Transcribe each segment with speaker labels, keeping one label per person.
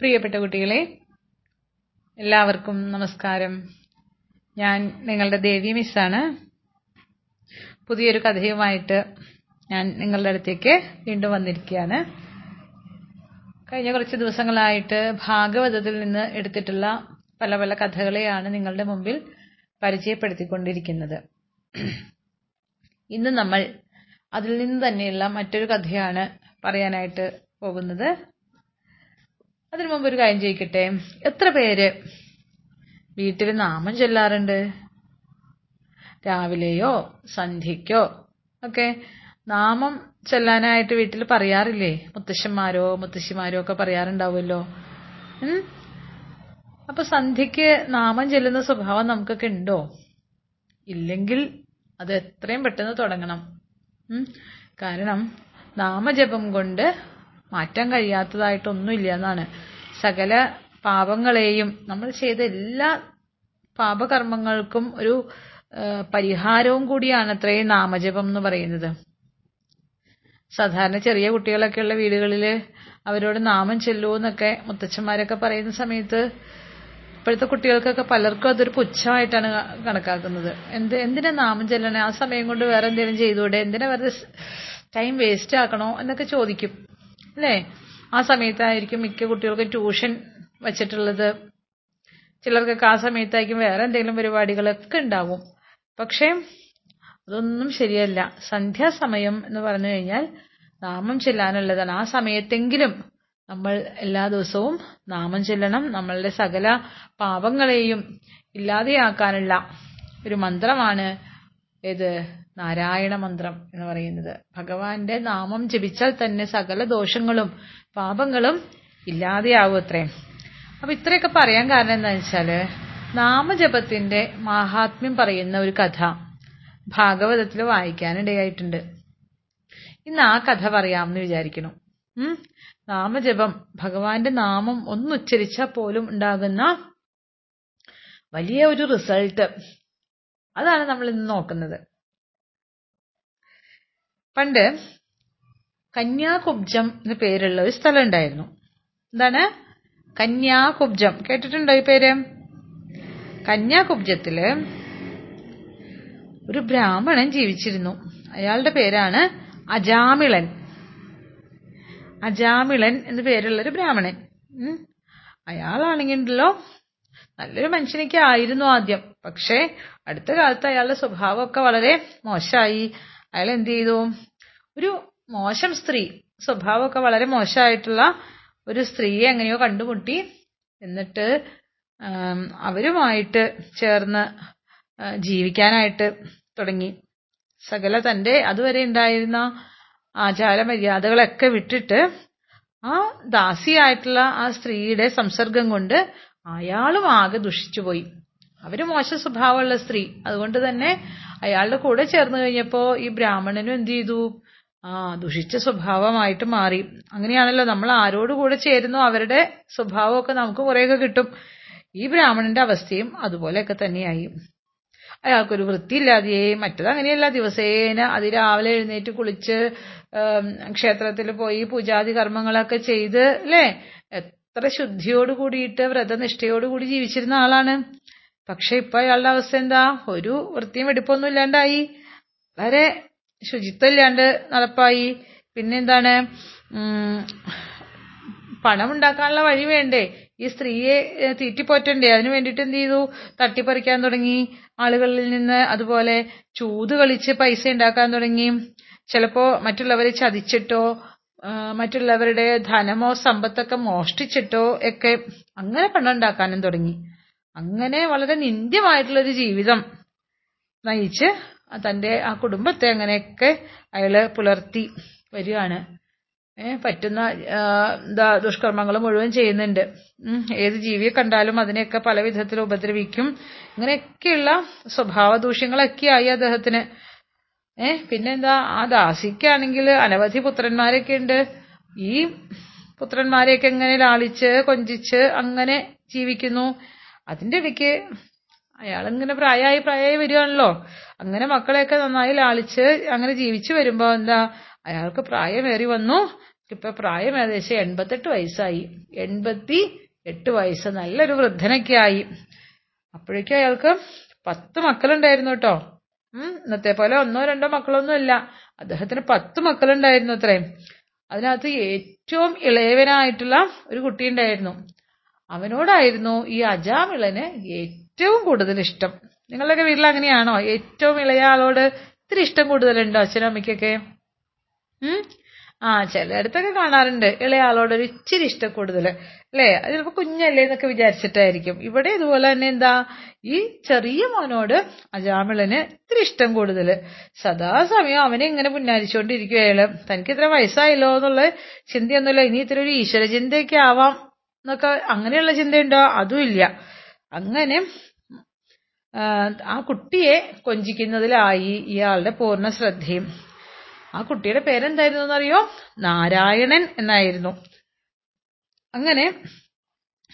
Speaker 1: പ്രിയപ്പെട്ട കുട്ടികളെ എല്ലാവർക്കും നമസ്കാരം. ഞാൻ നിങ്ങളുടെ ദേവി മിസ്സാണ്. പുതിയൊരു കഥയുമായിട്ട് ഞാൻ നിങ്ങളുടെ അടുത്തേക്ക് വീണ്ടും വന്നിരിക്കുകയാണ്. കഴിഞ്ഞ കുറച്ച് ദിവസങ്ങളായിട്ട് ഭാഗവതത്തിൽ നിന്ന് എടുത്തിട്ടുള്ള പല പല കഥകളെയാണ് നിങ്ങളുടെ മുമ്പിൽ പരിചയപ്പെടുത്തിക്കൊണ്ടിരിക്കുന്നത്. ഇന്ന് നമ്മൾ അതിൽ നിന്ന് തന്നെയുള്ള മറ്റൊരു കഥയാണ് പറയാനായിട്ട് പോകുന്നത്. അതിനു മുമ്പ് ഒരു കാര്യം ചോദിക്കട്ടെ? എത്ര പേര്? വീട്ടിൽ നാമം ചൊല്ലാറുണ്ട്. രാവിലെയോ സന്ധ്യയ്ക്കോ? ഒക്കെ നാമം ചൊല്ലാനായിട്ട് വീട്ടിൽ പറയാറില്ലേ? മുത്തശ്ശന്മാരോ മുത്തശ്ശിമാരോ ഒക്കെ പറയാറുണ്ടാവുമല്ലോ? അപ്പൊ സന്ധ്യയ്ക്ക് നാമം ചൊല്ലുന്ന സ്വഭാവം നമുക്കൊക്കെ ഉണ്ടോ? ഇല്ലെങ്കിൽ അത് എത്രയും പെട്ടെന്ന് തുടങ്ങണം? കാരണം നാമജപം കൊണ്ട് മാറ്റാൻ കഴിയാത്തതായിട്ടൊന്നുമില്ല എന്നാണ് സകല പാപങ്ങളെയും നമ്മൾ ചെയ്ത എല്ലാ പാപകർമ്മങ്ങൾക്കും ഒരു പരിഹാരവും കൂടിയാണ് അത്രയും നാമജപം എന്ന് പറയുന്നത്. സാധാരണ ചെറിയ കുട്ടികളൊക്കെയുള്ള വീടുകളിൽ അവരോട് നാമം ചെല്ലൂ എന്നൊക്കെ മുത്തച്ഛന്മാരൊക്കെ പറയുന്ന സമയത്ത് ഇപ്പോഴത്തെ കുട്ടികൾക്കൊക്കെ പലർക്കും അതൊരു പുച്ഛമായിട്ടാണ് കണക്കാക്കുന്നത്. എന്ത് എന്തിനാ നാമം ചെല്ലണേ? ആ സമയം കൊണ്ട് വേറെ എന്തെങ്കിലും ചെയ്തുകൂടെ? എന്തിനാ വെറുതെ ടൈം വേസ്റ്റ് ആക്കണോ എന്നൊക്കെ ചോദിക്കും. അല്ലേ? ആ സമയത്തായിരിക്കും മിക്ക കുട്ടികൾക്കും ട്യൂഷൻ വച്ചിട്ടുള്ളത്. ചിലർക്കൊക്കെ ആ സമയത്തായിരിക്കും വേറെ എന്തെങ്കിലും പരിപാടികളൊക്കെ ഉണ്ടാവും. പക്ഷേ അതൊന്നും ശരിയല്ല. സന്ധ്യാസമയം എന്ന് പറഞ്ഞു കഴിഞ്ഞാൽ നാമം ചെല്ലാനുള്ളതാണ്. ആ സമയത്തെങ്കിലും നമ്മൾ എല്ലാ ദിവസവും നാമം ചെല്ലണം. നമ്മളുടെ സകല പാപങ്ങളെയും ഇല്ലാതെയാക്കാനുള്ള ഒരു മന്ത്രമാണ് ഏത്? നാരായണ മന്ത്രം എന്ന് പറയുന്നത്. ഭഗവാന്റെ നാമം ജപിച്ചാൽ തന്നെ സകല ദോഷങ്ങളും പാപങ്ങളും ഇല്ലാതെയാവും അത്രേ. അപ്പൊ ഇത്രയൊക്കെ പറയാൻ കാരണം എന്താണെന്ന് വെച്ചാൽ നാമജപത്തിന്റെ മാഹാത്മ്യം പറയുന്ന ഒരു കഥ ഭാഗവതത്തിൽ വായിക്കാനിടയായിട്ടുണ്ട്. ഇന്ന് ആ കഥ പറയാമെന്ന് വിചാരിക്കണം? നാമജപം ഭഗവാന്റെ നാമം ഒന്നുച്ചരിച്ചാൽ പോലും ഉണ്ടാകുന്ന വലിയ ഒരു റിസൾട്ട്. അതാണ് നമ്മൾ ഇന്ന് നോക്കുന്നത്. പണ്ട് കന്യാകുബ്ജം എന്ന് പേരുള്ള ഒരു സ്ഥലം ഉണ്ടായിരുന്നു. എന്താണ്? കന്യാകുബ്ജം. കേട്ടിട്ടുണ്ടോ ഈ പേര്? കന്യാകുബ്ജത്തിൽ ഒരു ബ്രാഹ്മണൻ ജീവിച്ചിരുന്നു. അയാളുടെ പേരാണ് അജാമിളൻ. അജാമിളൻ എന്ന് പേരുള്ള ഒരു ബ്രാഹ്മണൻ. ഉം. നല്ലൊരു മനുഷ്യനൊക്കെ ആയിരുന്നു ആദ്യം. പക്ഷേ അടുത്ത കാലത്ത് അയാളുടെ സ്വഭാവമൊക്കെ വളരെ മോശമായി. അയാൾ എന്ത് ചെയ്തു? ഒരു മോശം സ്ത്രീ സ്വഭാവമൊക്കെ വളരെ മോശമായിട്ടുള്ള ഒരു സ്ത്രീയെ എങ്ങനെയോ കണ്ടുമുട്ടി. എന്നിട്ട് അവരുമായിട്ട് ചേർന്ന് ജീവിക്കാനായിട്ട് തുടങ്ങി. സകല തന്റെ അതുവരെ ഉണ്ടായിരുന്ന ആചാര മര്യാദകളൊക്കെ വിട്ടിട്ട് ആ ദാസിയായിട്ടുള്ള ആ സ്ത്രീയുടെ സംസർഗം കൊണ്ട് അയാളും ആകെ ദുഷിച്ചുപോയി അവർ മോശ സ്വഭാവമുള്ള സ്ത്രീ. അതുകൊണ്ട് തന്നെ അയാളുടെ കൂടെ ചേർന്ന് കഴിഞ്ഞപ്പോ ഈ ബ്രാഹ്മണനും എന്ത് ചെയ്തു? ആ ദുഷിച്ച സ്വഭാവമായിട്ട് മാറി. അങ്ങനെയാണല്ലോ നമ്മൾ ആരോട് കൂടെ ചേരുന്നോ അവരുടെ സ്വഭാവമൊക്കെ നമുക്ക് കുറേയൊക്കെ കിട്ടും. ഈ ബ്രാഹ്മണന്റെ അവസ്ഥയും അതുപോലെയൊക്കെ തന്നെയായി. അയാൾക്കൊരു വൃത്തിയില്ലാതെയായി മറ്റത് അങ്ങനെയല്ല. ദിവസേന അതിരാവിലെ എഴുന്നേറ്റ് കുളിച്ച് ക്ഷേത്രത്തിൽ പോയി പൂജാതി കർമ്മങ്ങളൊക്കെ ചെയ്ത് അല്ലേ? എത്ര ശുദ്ധിയോട് കൂടിയിട്ട് വ്രതനിഷ്ഠയോട് കൂടി ജീവിച്ചിരുന്ന ആളാണ്. പക്ഷെ ഇപ്പൊ അയാളുടെ അവസ്ഥ എന്താ? ഒരു വൃത്തിയും വെടിപ്പൊന്നും ഇല്ലാണ്ടായി. വളരെ ശുചിത്വം ഇല്ലാണ്ട് നടപ്പായി. പിന്നെന്താണ്? പണം ഉണ്ടാക്കാനുള്ള വഴി വേണ്ടേ? ഈ സ്ത്രീയെ തീറ്റിപ്പോറ്റണ്ടേ? അതിനു വേണ്ടിയിട്ട് എന്ത് ചെയ്തു? തട്ടിപ്പറിക്കാൻ തുടങ്ങി. ആളുകളിൽ നിന്ന് അതുപോലെ ചൂത് കളിച്ച് പൈസ ഉണ്ടാക്കാൻ തുടങ്ങി. ചിലപ്പോ മറ്റുള്ളവരെ ചതിച്ചിട്ടോ മറ്റുള്ളവരുടെ ധനമോ സമ്പത്തൊക്കെ മോഷ്ടിച്ചിട്ടോ ഒക്കെ അങ്ങനെ പണം ഉണ്ടാക്കാനും തുടങ്ങി. അങ്ങനെ വളരെ നിന്ദ്യമായിട്ടുള്ളൊരു ജീവിതം നയിച്ച് തന്റെ ആ കുടുംബത്തെ അങ്ങനെയൊക്കെ അയാൾ പുലർത്തി വരികയാണ്. പറ്റുന്ന എന്താ ദുഷ്കർമ്മങ്ങൾ മുഴുവൻ ചെയ്യുന്നുണ്ട്. ഏത് ജീവിയെ കണ്ടാലും അതിനെയൊക്കെ പല വിധത്തിൽ ഉപദ്രവിക്കും. ഇങ്ങനെയൊക്കെയുള്ള സ്വഭാവ ദൂഷ്യങ്ങളൊക്കെയായി അദ്ദേഹത്തിന്. ഏ പിന്നെന്താ? ആ ദാസിക്കാണെങ്കിൽ അനവധി പുത്രന്മാരൊക്കെ ഉണ്ട്. ഈ പുത്രന്മാരെയൊക്കെ എങ്ങനെ ലാളിച്ച് കൊഞ്ചിച്ച് അങ്ങനെ ജീവിക്കുന്നു? അതിന്റെ ഇടയ്ക്ക് അയാളിങ്ങനെ പ്രായമായി പ്രായമായി വരികയാണല്ലോ അങ്ങനെ മക്കളെയൊക്കെ നന്നായി ലാളിച്ച് അങ്ങനെ ജീവിച്ചു വരുമ്പോ എന്താ? അയാൾക്ക് പ്രായമേറി വന്നു. ഇപ്പൊ പ്രായം ഏകദേശം എൺപത്തെട്ട് വയസ്സായി. എൺപത്തി എട്ട് വയസ്സ്. നല്ലൊരു വൃദ്ധനൊക്കെ ആയി. അപ്പോഴേക്കും അയാൾക്ക് പത്ത് മക്കളുണ്ടായിരുന്നു കേട്ടോ. ഇന്നത്തെ പോലെ ഒന്നോ രണ്ടോ മക്കളൊന്നും ഇല്ല. അദ്ദേഹത്തിന് പത്ത് മക്കളുണ്ടായിരുന്നു അത്രയും. അതിനകത്ത് ഏറ്റവും ഇളയവനായിട്ടുള്ള ഒരു കുട്ടി ഉണ്ടായിരുന്നു അവനോടായിരുന്നു ഈ അജാമിളന് ഏറ്റവും കൂടുതൽ ഇഷ്ടം. നിങ്ങളുടെയൊക്കെ വീട്ടിൽ അങ്ങനെയാണോ? ഏറ്റവും ഇളയ ആളോട് ഇത്തിരി ഇഷ്ടം കൂടുതലുണ്ടോ അച്ഛനും അമ്മയ്ക്കൊക്കെ? ആ ചിലയിടത്തൊക്കെ കാണാറുണ്ട്. ഇളയ ആളോട് ഒരു ഇച്ചിരി ഇഷ്ടം കൂടുതൽ അല്ലേ? അത് ചിലപ്പോൾ കുഞ്ഞല്ലേ എന്നൊക്കെ വിചാരിച്ചിട്ടായിരിക്കും. ഇവിടെ ഇതുപോലെ തന്നെ എന്താ ഈ ചെറിയ മോനോട് അജാമിളന് ഇത്തിരി ഇഷ്ടം കൂടുതൽ സദാസമയം അവനെ ഇങ്ങനെ പുന്നാരിച്ചുകൊണ്ടിരിക്കും അയാൾ. തനിക്ക് ഇത്ര വയസ്സായല്ലോ എന്നുള്ള ചിന്തയൊന്നുമില്ല. ഇനി ഇത്ര ഒരു ഈശ്വര ചിന്തയൊക്കെ ആവാം എന്നൊക്കെ അങ്ങനെയുള്ള ചിന്തയുണ്ടോ? അതും ഇല്ല. അങ്ങനെ ആ കുട്ടിയെ കൊഞ്ചിക്കുന്നതിലായി ഇയാളുടെ പൂർണ ശ്രദ്ധയും. ആ കുട്ടിയുടെ പേരെന്തായിരുന്നു എന്നറിയോ നാരായണൻ എന്നായിരുന്നു. അങ്ങനെ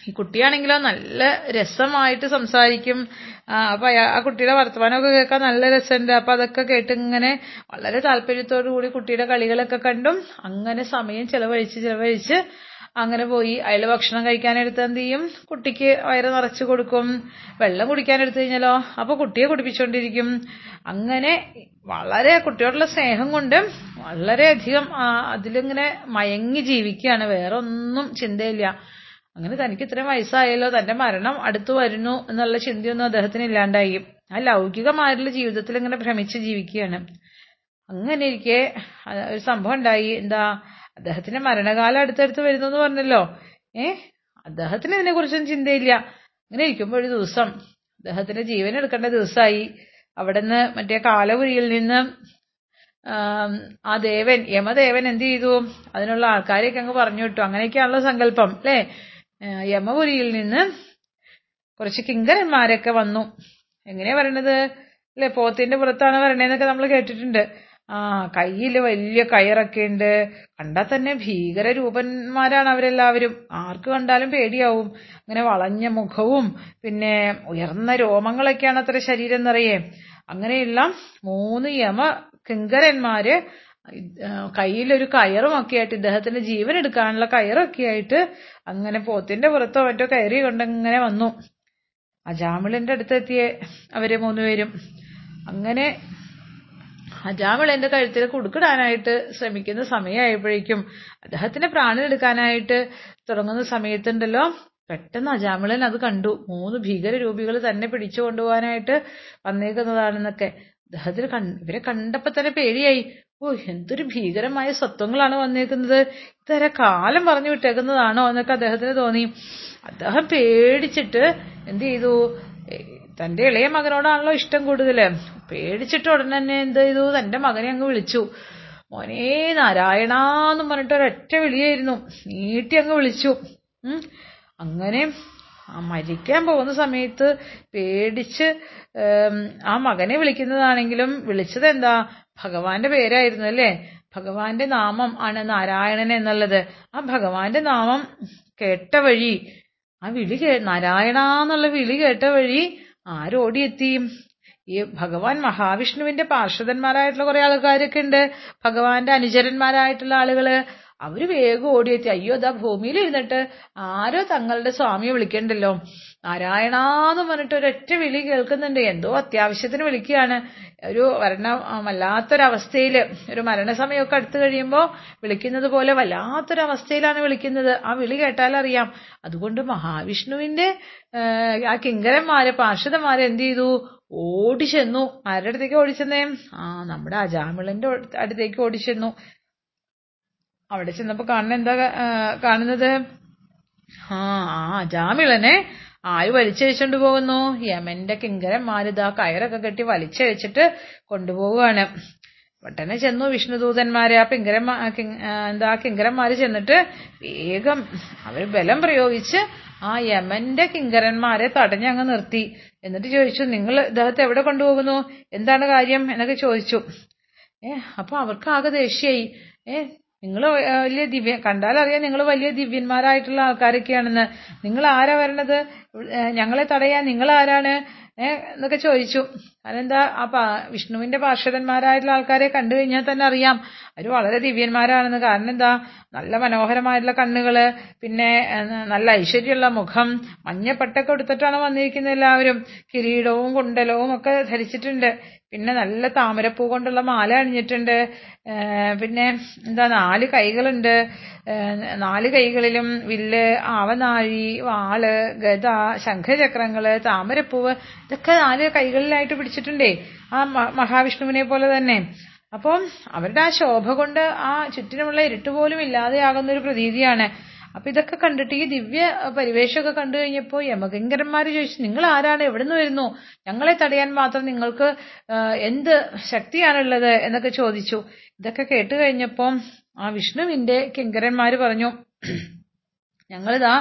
Speaker 1: ഈ കുട്ടിയാണെങ്കിലോ നല്ല രസമായിട്ട് സംസാരിക്കും. അപ്പൊ ആ കുട്ടിയുടെ വർത്തമാനമൊക്കെ കേൾക്കാൻ നല്ല രസമുണ്ട്. അപ്പൊ അതൊക്കെ കേട്ട് ഇങ്ങനെ വളരെ താല്പര്യത്തോടു കൂടി കുട്ടിയുടെ കളികളൊക്കെ കണ്ടും അങ്ങനെ സമയം ചെലവഴിച്ച് ചെലവഴിച്ച് അങ്ങനെ പോയി അയാൾ ഭക്ഷണം കഴിക്കാനെടുത്ത് എന്ത് ചെയ്യും? കുട്ടിക്ക് വയറ് നിറച്ച് കൊടുക്കും. വെള്ളം കുടിക്കാനെടുത്ത് കഴിഞ്ഞാലോ? അപ്പൊ കുട്ടിയെ കുടിപ്പിച്ചുകൊണ്ടിരിക്കും അങ്ങനെ വളരെ കുട്ടിയോടുള്ള സ്നേഹം കൊണ്ട് വളരെയധികം അതിലിങ്ങനെ മയങ്ങി ജീവിക്കുകയാണ്. വേറെ ഒന്നും ചിന്തയില്ല. അങ്ങനെ തനിക്ക് ഇത്രയും വയസ്സായല്ലോ തന്റെ മരണം അടുത്തു വരുന്നു എന്നുള്ള ചിന്തയൊന്നും അദ്ദേഹത്തിന് ഇല്ലാണ്ടായി. ആ ലൗകികമായിട്ടുള്ള ജീവിതത്തിൽ ഇങ്ങനെ ഭ്രമിച്ച് ജീവിക്കുകയാണ്. അങ്ങനെ ഇരിക്കെ ഒരു സംഭവം ഉണ്ടായി. എന്താ അദ്ദേഹത്തിന്റെ മരണകാലം അടുത്തടുത്ത് വരുന്നു എന്ന് പറഞ്ഞല്ലോ. ഏ? അദ്ദേഹത്തിന് ഇതിനെ കുറിച്ചൊന്നും ചിന്തയില്ല. അങ്ങനെ ഇരിക്കുമ്പോൾ ഒരു ദിവസം അദ്ദേഹത്തിന്റെ ജീവൻ എടുക്കേണ്ട ദിവസമായി. അവിടുന്ന് മറ്റേ കാലപുരിയിൽ നിന്ന് ആ ദേവൻ യമദേവൻ എന്ത് ചെയ്തു? അതിനുള്ള ആൾക്കാരെയൊക്കെ അങ്ങ് പറഞ്ഞു വിട്ടു. അങ്ങനെയൊക്കെയാണല്ലോ സങ്കല്പം അല്ലേ? യമപുരിയിൽ നിന്ന് കുറച്ച് കിങ്കരന്മാരൊക്കെ വന്നു. എങ്ങനെയാ പറയണത്? അല്ലെ പോത്തിന്റെ പുറത്താണ് പറയണേന്നൊക്കെ നമ്മൾ കേട്ടിട്ടുണ്ട്. ആ കയ്യിൽ വലിയ കയറൊക്കെ ഉണ്ട് കണ്ടാൽ തന്നെ ഭീകര രൂപന്മാരാണ് അവരെല്ലാവരും. ആർക്ക് കണ്ടാലും പേടിയാവും. അങ്ങനെ വളഞ്ഞ മുഖവും പിന്നെ ഉയർന്ന രോമങ്ങളൊക്കെയാണ് അത്ര ശരീരം നിറയെ. അങ്ങനെയുള്ള മൂന്ന് യമ കിങ്കരന്മാര് കയ്യിലൊരു കയറും ഒക്കെ ആയിട്ട് ഇദ്ദേഹത്തിന്റെ ജീവൻ എടുക്കാനുള്ള കയറൊക്കെ ആയിട്ട് അങ്ങനെ പോത്തിന്റെ പുറത്തോ മറ്റോ കയറി കൊണ്ടങ്ങനെ വന്നു. അജാമിളിന്റെ അടുത്തെത്തിയേ അവർ മൂന്നുപേരും. അങ്ങനെ അജാമിളന്റെ കഴുത്തിൽ കുടുക്കിടാനായിട്ട് ശ്രമിക്കുന്ന സമയമായപ്പോഴേക്കും അദ്ദേഹത്തിന്റെ പ്രാണൻ എടുക്കാനായിട്ട് തുടങ്ങുന്ന സമയത്തുണ്ടല്ലോ പെട്ടെന്ന് അജാമളൻ അത് കണ്ടു. മൂന്ന് ഭീകര രൂപികൾ തന്നെ പിടിച്ചു കൊണ്ടുപോകാനായിട്ട് വന്നേക്കുന്നതാണെന്നൊക്കെ. അദ്ദേഹത്തിന് ഇവരെ കണ്ടപ്പോ തന്നെ പേടിയായി. ഓ എന്തൊരു ഭീകരമായ സ്വത്വങ്ങളാണ് വന്നേക്കുന്നത്. ഇതര കാലം പറഞ്ഞു വിട്ടേക്കുന്നതാണോ എന്നൊക്കെ അദ്ദേഹത്തിന് തോന്നി. അദ്ദേഹം പേടിച്ചിട്ട് എന്ത് ചെയ്തു? തന്റെ ഇളയ മകനോടാണല്ലോ ഇഷ്ടം കൂടുതൽ പേടിച്ചിട്ട് ഉടനെ തന്നെ എന്ത് ചെയ്തു? തന്റെ മകനെ അങ്ങ് വിളിച്ചു. മോനെ നാരായണാന്നും പറഞ്ഞിട്ട് ഒരൊറ്റ വിളിയായിരുന്നു. നീട്ടി അങ്ങ് വിളിച്ചു. അങ്ങനെ മരിക്കാൻ പോകുന്ന സമയത്ത് പേടിച്ച് ആ മകനെ വിളിക്കുന്നതാണെങ്കിലും വിളിച്ചത് എന്താ? ഭഗവാന്റെ പേരായിരുന്നു അല്ലേ? ഭഗവാന്റെ നാമം ആണ് നാരായണൻ എന്നുള്ളത്. ആ ഭഗവാന്റെ നാമം കേട്ട വഴി ആ വിളി നാരായണ എന്നുള്ള വിളി കേട്ട വഴി ആരോടിയെത്തി? ഈ ഭഗവാൻ മഹാവിഷ്ണുവിന്റെ പാർഷദന്മാരായിട്ടുള്ള കുറെ ആൾക്കാരൊക്കെ ഉണ്ട്. ഭഗവാന്റെ അനുചരന്മാരായിട്ടുള്ള ആളുകൾ. അവർ വേഗം ഓടിയെത്തി. അയ്യോ അതാ ഭൂമിയിൽ ഇരുന്നിട്ട് ആരോ തങ്ങളുടെ സ്വാമിയെ വിളിക്കണ്ടല്ലോ. നാരായണാന്ന് പറഞ്ഞിട്ട് ഒരൊറ്റ വിളി കേൾക്കുന്നുണ്ട്. എന്തോ അത്യാവശ്യത്തിന് വിളിക്കുകയാണ്. ഒരു വരണ വല്ലാത്തൊരവസ്ഥയിൽ ഒരു മരണസമയമൊക്കെ അടുത്ത് കഴിയുമ്പോൾ വിളിക്കുന്നത് പോലെ വല്ലാത്തൊരവസ്ഥയിലാണ് വിളിക്കുന്നത്. ആ വിളി കേട്ടാലറിയാം. അതുകൊണ്ട് മഹാവിഷ്ണുവിന്റെ ആ കിങ്കരന്മാര് പാർഷദന്മാര് എന്ത് ചെയ്തു? ഓടിച്ചെന്നു ആരുടെ അടുത്തേക്ക് ഓടിച്ചെന്നേ ആ നമ്മുടെ അജാമിളന്റെ അടുത്തേക്ക് ഓടിച്ചെന്നു അവിടെ ചെന്നപ്പോ കാണുന്ന എന്താ കാണുന്നത്? ആ ആ അജാമിളനെ ആര് വലിച്ചഴിച്ചോണ്ട് പോകുന്നു? യമന്റെ കിങ്കരന്മാരിതാ കയറൊക്കെ കെട്ടി വലിച്ചഴിച്ചിട്ട് കൊണ്ടുപോവുകയാണ്. പെട്ടെന്ന് ചെന്നു വിഷ്ണുദൂതന്മാരെ. ആ പിങ്കരന്മാ എന്താ കിങ്കരന്മാര് ചെന്നിട്ട് വേഗം അവർ ബലം പ്രയോഗിച്ച് ആ യമന്റെ കിങ്കരന്മാരെ തടഞ്ഞങ്ങ് നിർത്തി. എന്നിട്ട് ചോദിച്ചു നിങ്ങൾ ഇദ്ദേഹത്തെ എവിടെ കൊണ്ടുപോകുന്നു? എന്താണ് കാര്യം? എന്നൊക്കെ ചോദിച്ചു. ഏ അപ്പൊ അവർക്ക് ആകെ ദേഷ്യായി ഏ നിങ്ങൾ വലിയ ദിവ്യ കണ്ടാലറിയാം നിങ്ങൾ വലിയ ദിവ്യന്മാരായിട്ടുള്ള ആൾക്കാരൊക്കെയാണെന്ന്. നിങ്ങൾ ആരാ വരണത്? ഞങ്ങളെ തടയാൻ ഏഹ് എന്നൊക്കെ ചോദിച്ചു. അതെന്താ? ആ പാ വിഷ്ണുവിന്റെ പാർഷദന്മാരായിട്ടുള്ള ആൾക്കാരെ കണ്ടു കഴിഞ്ഞാൽ തന്നെ അറിയാം. അവർ വളരെ ദിവ്യന്മാരാണെന്ന്. കാരണം എന്താ? നല്ല മനോഹരമായിട്ടുള്ള കണ്ണുകൾ പിന്നെ നല്ല ഐശ്വര്യമുള്ള മുഖം മഞ്ഞപ്പട്ടൊക്കെ എടുത്തിട്ടാണ് വന്നിരിക്കുന്നത് എല്ലാവരും. കിരീടവും കുണ്ടലവും ഒക്കെ ധരിച്ചിട്ടുണ്ട്. പിന്നെ നല്ല താമരപ്പൂ കൊണ്ടുള്ള മാല അണിഞ്ഞിട്ടുണ്ട്. പിന്നെ എന്താ? നാല് കൈകളുണ്ട്. നാല് കൈകളിലും വില്ല് ആവനാഴി വാൾ ഗദ ശംഖചക്രങ്ങൾ താമരപ്പൂവ് ഇതൊക്കെ നാല് കൈകളിലായിട്ട് പിടിച്ചിട്ടുണ്ടേ ആ മഹാവിഷ്ണുവിനെ പോലെ തന്നെ. അപ്പം അവരുടെ ആ ശോഭ കൊണ്ട് ആ ചുറ്റിനുമുള്ള ഇരുട്ട് പോലും ഇല്ലാതെയാകുന്ന ഒരു പ്രതീതിയാണ്. അപ്പൊ ഇതൊക്കെ കണ്ടിട്ട് ഈ ദിവ്യ പരിവേഷമൊക്കെ കണ്ടു കഴിഞ്ഞപ്പോ യമകിങ്കരന്മാര് ചോദിച്ചു നിങ്ങൾ ആരാണ്? എവിടുന്ന് വരുന്നു? ഞങ്ങളെ തടയാൻ മാത്രം നിങ്ങൾക്ക് എന്ത് ശക്തിയാണുള്ളത്? എന്നൊക്കെ ചോദിച്ചു. ഇതൊക്കെ കേട്ട് കഴിഞ്ഞപ്പോ ആ വിഷ്ണുവിന്റെ കിങ്കരന്മാര് പറഞ്ഞു ഞങ്ങളിതാ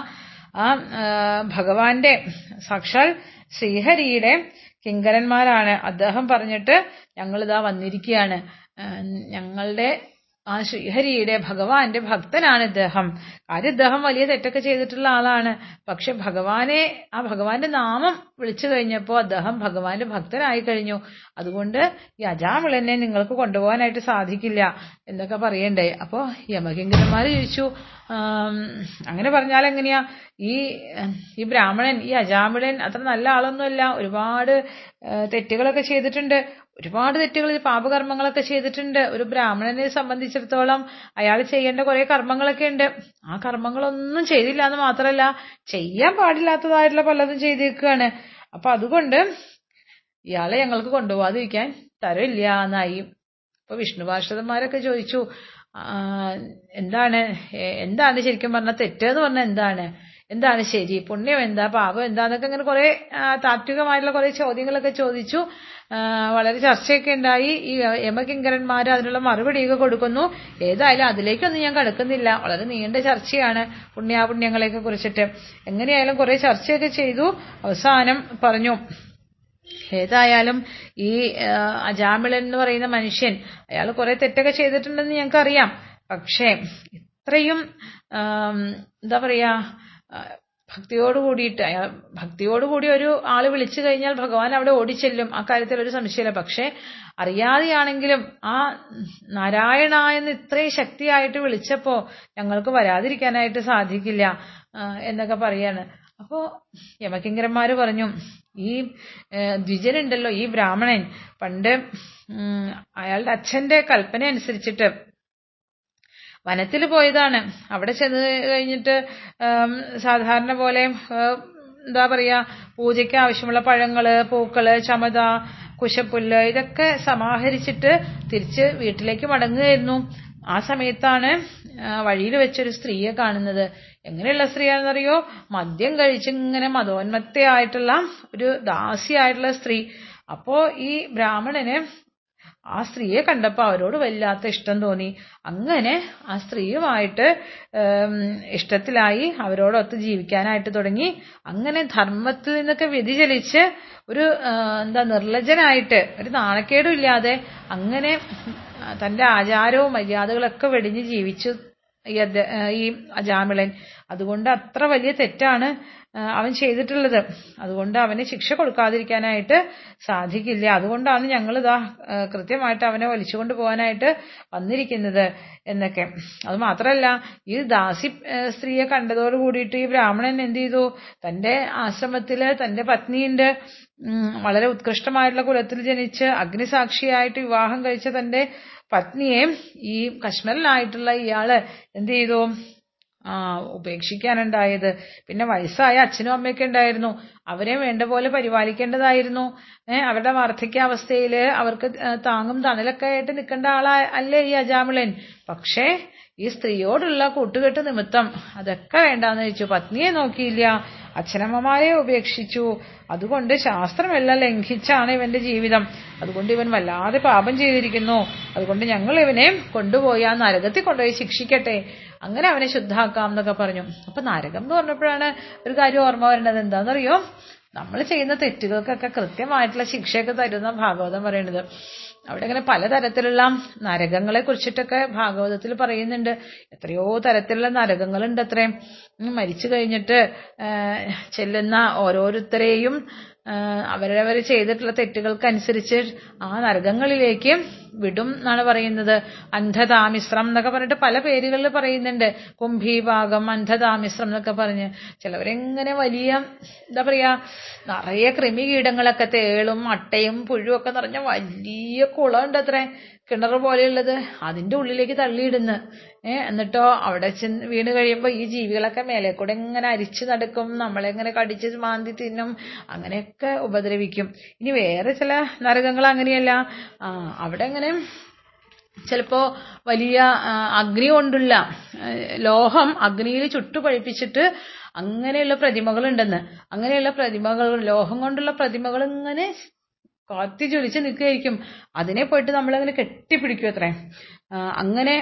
Speaker 1: ആ, ഭഗവാന്റെ സാക്ഷാൽ ശ്രീഹരിയുടെ കിങ്കരന്മാരാണ്. അദ്ദേഹം പറഞ്ഞിട്ട് ഞങ്ങളിതാ വന്നിരിക്കുകയാണ്. ഞങ്ങളുടെ ആ ശ്രീഹരിയുടെ ഭഗവാന്റെ ഭക്തനാണ് ഇദ്ദേഹം. കാര്യം ഇദ്ദേഹം വലിയ തെറ്റൊക്കെ ചെയ്തിട്ടുള്ള ആളാണ്. പക്ഷെ ഭഗവാനെ ആ ഭഗവാന്റെ നാമം വിളിച്ചു കഴിഞ്ഞപ്പോൾ അദ്ദേഹം ഭഗവാന്റെ ഭക്തനായി കഴിഞ്ഞു. അതുകൊണ്ട് ഈ അജാമിളനെ നിങ്ങൾക്ക് കൊണ്ടുപോകാനായിട്ട് സാധിക്കില്ല എന്നൊക്കെ പറയണ്ടേ. അപ്പോ യമകിങ്കരന്മാർ ചോദിച്ചു അങ്ങനെ പറഞ്ഞാൽ എങ്ങനെയാ? ഈ ഈ ബ്രാഹ്മണൻ ഈ അജാമിളൻ അത്ര നല്ല ആളൊന്നുമല്ല. ഒരുപാട് തെറ്റുകളൊക്കെ ചെയ്തിട്ടുണ്ട്. ഒരുപാട് തെറ്റുകൾ പാപകർമ്മങ്ങളൊക്കെ ചെയ്തിട്ടുണ്ട്. ഒരു ബ്രാഹ്മണനെ സംബന്ധിച്ചിടത്തോളം അയാൾ ചെയ്യേണ്ട കുറെ കർമ്മങ്ങളൊക്കെ ഉണ്ട്. ആ കർമ്മങ്ങളൊന്നും ചെയ്തില്ല എന്ന് മാത്രമല്ല ചെയ്യാൻ പാടില്ലാത്തതായിട്ടുള്ള പലതും ചെയ്തേക്കുകയാണ് അപ്പൊ അതുകൊണ്ട് ഇയാളെ ഞങ്ങൾക്ക് കൊണ്ടുപോകാതിരിക്കാൻ തരമില്ല എന്നായി അപ്പൊ വിഷ്ണു ചോദിച്ചു എന്താണ്? എന്താണ് ശരിക്കും പറഞ്ഞ തെറ്റ് എന്ന് പറഞ്ഞാൽ എന്താണ്? എന്താണ് ശരി? പുണ്യം എന്താ? പാപം എന്താന്നൊക്കെ ഇങ്ങനെ കുറെ താത്വികമായിട്ടുള്ള കുറെ ചോദ്യങ്ങളൊക്കെ ചോദിച്ചു. വളരെ ചർച്ചയൊക്കെ ഉണ്ടായി. ഈ യമകിങ്കരന്മാർ അതിനുള്ള മറുപടിയൊക്കെ കൊടുക്കുന്നു. ഏതായാലും അതിലേക്കൊന്നും ഞാൻ കടക്കുന്നില്ല. വളരെ നീണ്ട ചർച്ചയാണ് പുണ്യാപുണ്യങ്ങളെയൊക്കെ കുറിച്ചിട്ട്. എങ്ങനെയായാലും കുറെ ചർച്ചയൊക്കെ ചെയ്തു. അവസാനം പറഞ്ഞു ഏതായാലും ഈ അജാമിളൻ എന്ന് പറയുന്ന മനുഷ്യൻ അയാൾ കുറെ തെറ്റൊക്കെ ചെയ്തിട്ടുണ്ടെന്ന് ഞങ്ങൾക്ക് അറിയാം പക്ഷേ ഇത്രയും എന്താ പറയാ ഭക്തിയോട് കൂടിയിട്ട് അയാൾ ഭക്തിയോട് കൂടി ഒരു ആൾ വിളിച്ചു കഴിഞ്ഞാൽ ഭഗവാൻ അവിടെ ഓടിച്ചെല്ലും. ആ കാര്യത്തിൽ ഒരു സംശയമില്ല. പക്ഷെ അറിയാതെയാണെങ്കിലും ആ നാരായണ എന്ന് ഇത്രയും ശക്തിയായിട്ട് വിളിച്ചപ്പോ ഞങ്ങൾക്ക് വരാതിരിക്കാനായിട്ട് സാധിക്കില്ല എന്നൊക്കെ പറയാണ്. അപ്പോ യമകിങ്കരന്മാര് പറഞ്ഞു ഈ ദ്വിജനുണ്ടല്ലോ ഈ ബ്രാഹ്മണൻ. പണ്ട് അയാളുടെ അച്ഛന്റെ കൽപ്പന അനുസരിച്ചിട്ട് വനത്തിൽ പോയതാണ്. അവിടെ ചെന്ന് കഴിഞ്ഞിട്ട് സാധാരണ പോലെ എന്താ പറയാ പൂജയ്ക്ക് ആവശ്യമുള്ള പഴങ്ങൾ പൂക്കൾ ചമത കുശപ്പുല്ല് ഇതൊക്കെ സമാഹരിച്ചിട്ട് തിരിച്ച് വീട്ടിലേക്ക് മടങ്ങുകയായിരുന്നു. ആ സമയത്താണ് വഴിയിൽ വെച്ചൊരു സ്ത്രീയെ കാണുന്നത്. എങ്ങനെയുള്ള സ്ത്രീയാണെന്നറിയോ? മദ്യം കഴിച്ച് ഇങ്ങനെ മതോന്മത്തയായിട്ടുള്ള ഒരു ദാസിയായിട്ടുള്ള സ്ത്രീ. അപ്പോ ഈ ബ്രാഹ്മണന് ആ സ്ത്രീയെ കണ്ടപ്പോ അവരോട് വല്ലാത്ത ഇഷ്ടം തോന്നി. അങ്ങനെ ആ സ്ത്രീയുമായിട്ട് ഇഷ്ടത്തിലായി. അവരോടൊത്ത് ജീവിക്കാനായിട്ട് തുടങ്ങി. അങ്ങനെ ധർമ്മത്തിൽ നിന്നൊക്കെ വ്യതിചലിച്ച് ഒരു എന്താ നിർലജ്ജനായിട്ട് ഒരു നാണക്കേടും ഇല്ലാതെ അങ്ങനെ തന്റെ ആചാരവും മര്യാദകളൊക്കെ വെടിഞ്ഞ് ജീവിച്ചു. ഈ ഈ അജാമിളൻ. അതുകൊണ്ട് അത്ര വലിയ തെറ്റാണ് അവൻ ചെയ്തിട്ടുള്ളത്. അതുകൊണ്ട് അവന് ശിക്ഷ കൊടുക്കാതിരിക്കാനായിട്ട് സാധിക്കില്ല. അതുകൊണ്ടാണ് ഞങ്ങൾ ഇതാ കൃത്യമായിട്ട് അവനെ വലിച്ചുകൊണ്ട് പോകാനായിട്ട് വന്നിരിക്കുന്നത് എന്നൊക്കെ. അത് മാത്രമല്ല ഈ ദാസി സ്ത്രീയെ കണ്ടതോട് കൂടിയിട്ട് ഈ ബ്രാഹ്മണൻ എന്ത് ചെയ്തു? തന്റെ ആശ്രമത്തിൽ തന്റെ പത്നിയുണ്ട് വളരെ ഉത്കൃഷ്ടമായിട്ടുള്ള കുലത്തിൽ ജനിച്ച് അഗ്നിസാക്ഷിയായിട്ട് വിവാഹം കഴിച്ച തന്റെ പത്നിയെ ഈ കശ്മലനായിട്ടുള്ള ഇയാൾ എന്ത് ചെയ്തു? ആ ഉപേക്ഷിക്കാനുണ്ടായത്. പിന്നെ വയസ്സായ അച്ഛനും അമ്മയൊക്കെ ഉണ്ടായിരുന്നു. അവരെ വേണ്ട പോലെ പരിപാലിക്കേണ്ടതായിരുന്നു. ഏഹ് അവരുടെ വാർദ്ധക്യാവസ്ഥയിൽ അവർക്ക് താങ്ങും തണലൊക്കെ ആയിട്ട് നിൽക്കേണ്ട ആളാ അല്ലേ ഈ അജാമിളൻ? പക്ഷേ ഈ സ്ത്രീയോടുള്ള കൂട്ടുകെട്ട് നിമിത്തം അതൊക്കെ വേണ്ടാന്ന് വെച്ചു പത്നിയെ നോക്കിയില്ല. അച്ഛനമ്മമാരെ ഉപേക്ഷിച്ചു. അതുകൊണ്ട് ശാസ്ത്രമെല്ലാം ലംഘിച്ചാണ് ഇവന്റെ ജീവിതം. അതുകൊണ്ട് ഇവൻ വല്ലാതെ പാപം ചെയ്തിരിക്കുന്നു. അതുകൊണ്ട് ഞങ്ങൾ ഇവനെ കൊണ്ടുപോയി ആ നരകത്തിൽ കൊണ്ടുപോയി ശിക്ഷിക്കട്ടെ. അങ്ങനെ അവനെ ശുദ്ധാക്കാം എന്നൊക്കെ പറഞ്ഞു. അപ്പൊ നരകം എന്ന് പറഞ്ഞപ്പോഴാണ് ഒരു കാര്യം ഓർമ്മ വരേണ്ടത്. എന്താണെന്നറിയോ? നമ്മൾ ചെയ്യുന്ന തെറ്റുകൾക്കൊക്കെ കൃത്യമായിട്ടുള്ള ശിക്ഷയൊക്കെ തരുന്ന ഭാഗവതം അവിടെ ഇങ്ങനെ പലതരത്തിലുള്ള നരകങ്ങളെ കുറിച്ചിട്ടൊക്കെ ഭാഗവതത്തിൽ പറയുന്നുണ്ട്. എത്രയോ തരത്തിലുള്ള നരകങ്ങളുണ്ട് അത്രേ മരിച്ചു കഴിഞ്ഞിട്ട് ചെല്ലുന്ന ഓരോരുത്തരെയും അവരവർ ചെയ്തിട്ടുള്ള തെറ്റുകൾക്കനുസരിച്ച് ആ നരകങ്ങളിലേക്ക് വിടും എന്നാണ് പറയുന്നത്. അന്ധതാമിശ്രം എന്നൊക്കെ പറഞ്ഞിട്ട് പല പേരുകളിൽ പറയുന്നുണ്ട്. കുംഭീഭാഗം അന്ധതാമിശ്രം എന്നൊക്കെ പറഞ്ഞ്. ചിലവരെങ്ങനെ വലിയ എന്താ പറയാ നിറയെ കൃമികീടങ്ങളൊക്കെ തേളും അട്ടയും പുഴുവും ഒക്കെ നിറഞ്ഞ വലിയ കുളമുണ്ട് അത്രേ. കിണർ പോലെയുള്ളത്. അതിന്റെ ഉള്ളിലേക്ക് തള്ളിയിടുന്നു. ഏ എന്നിട്ടോ അവിടെ ചെന്ന് വീണ് കഴിയുമ്പോൾ ഈ ജീവികളൊക്കെ മേലെ കൂടെ ഇങ്ങനെ അരിച്ചു നടക്കും. നമ്മളെ നമ്മളെങ്ങനെ കടിച്ച് മാന്തി തിന്നും. അങ്ങനെയൊക്കെ ഉപദ്രവിക്കും. ഇനി വേറെ ചില നരകങ്ങൾ അങ്ങനെയല്ല. അവിടെ ചിലപ്പോ വലിയ അഗ്നി കൊണ്ടുള്ള ലോഹം അഗ്നിയിൽ ചുട്ടു പഴിപ്പിച്ചിട്ട് അങ്ങനെയുള്ള പ്രതിമകൾ ഉണ്ടെന്ന് അങ്ങനെയുള്ള പ്രതിമകൾ ലോഹം കൊണ്ടുള്ള പ്രതിമകൾ ഇങ്ങനെ കത്തി ജ്വലിച്ച് നിൽക്കുകയായിരിക്കും. അതിനെ പോയിട്ട് നമ്മൾ അങ്ങനെ കെട്ടിപ്പിടിക്കും അത്രേ. അങ്ങനെ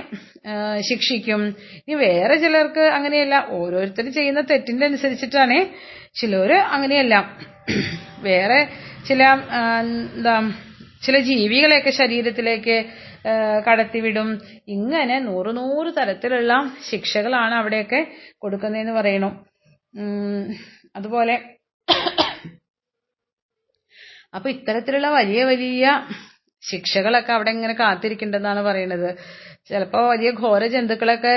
Speaker 1: ശിക്ഷിക്കും. ഇനി വേറെ ചിലർക്ക് അങ്ങനെയല്ല. ഓരോരുത്തർ ചെയ്യുന്ന തെറ്റിന്റെ അനുസരിച്ചിട്ടാണ് ചിലർ അങ്ങനെയല്ല. വേറെ ചില എന്താ ചില ജീവികളെയൊക്കെ ശരീരത്തിലേക്ക് കടത്തിവിടും. ഇങ്ങനെ നൂറ് നൂറ് തരത്തിലുള്ള ശിക്ഷകളാണ് അവിടെയൊക്കെ കൊടുക്കുന്നതെന്ന് പറയണു. അതുപോലെ അപ്പൊ ഇത്തരത്തിലുള്ള വലിയ വലിയ ശിക്ഷകളൊക്കെ അവിടെ ഇങ്ങനെ കാത്തിരിക്കേണ്ടതാണ് പറയുന്നത് ചിലപ്പോ വലിയ ഘോര ജന്തുക്കളൊക്കെ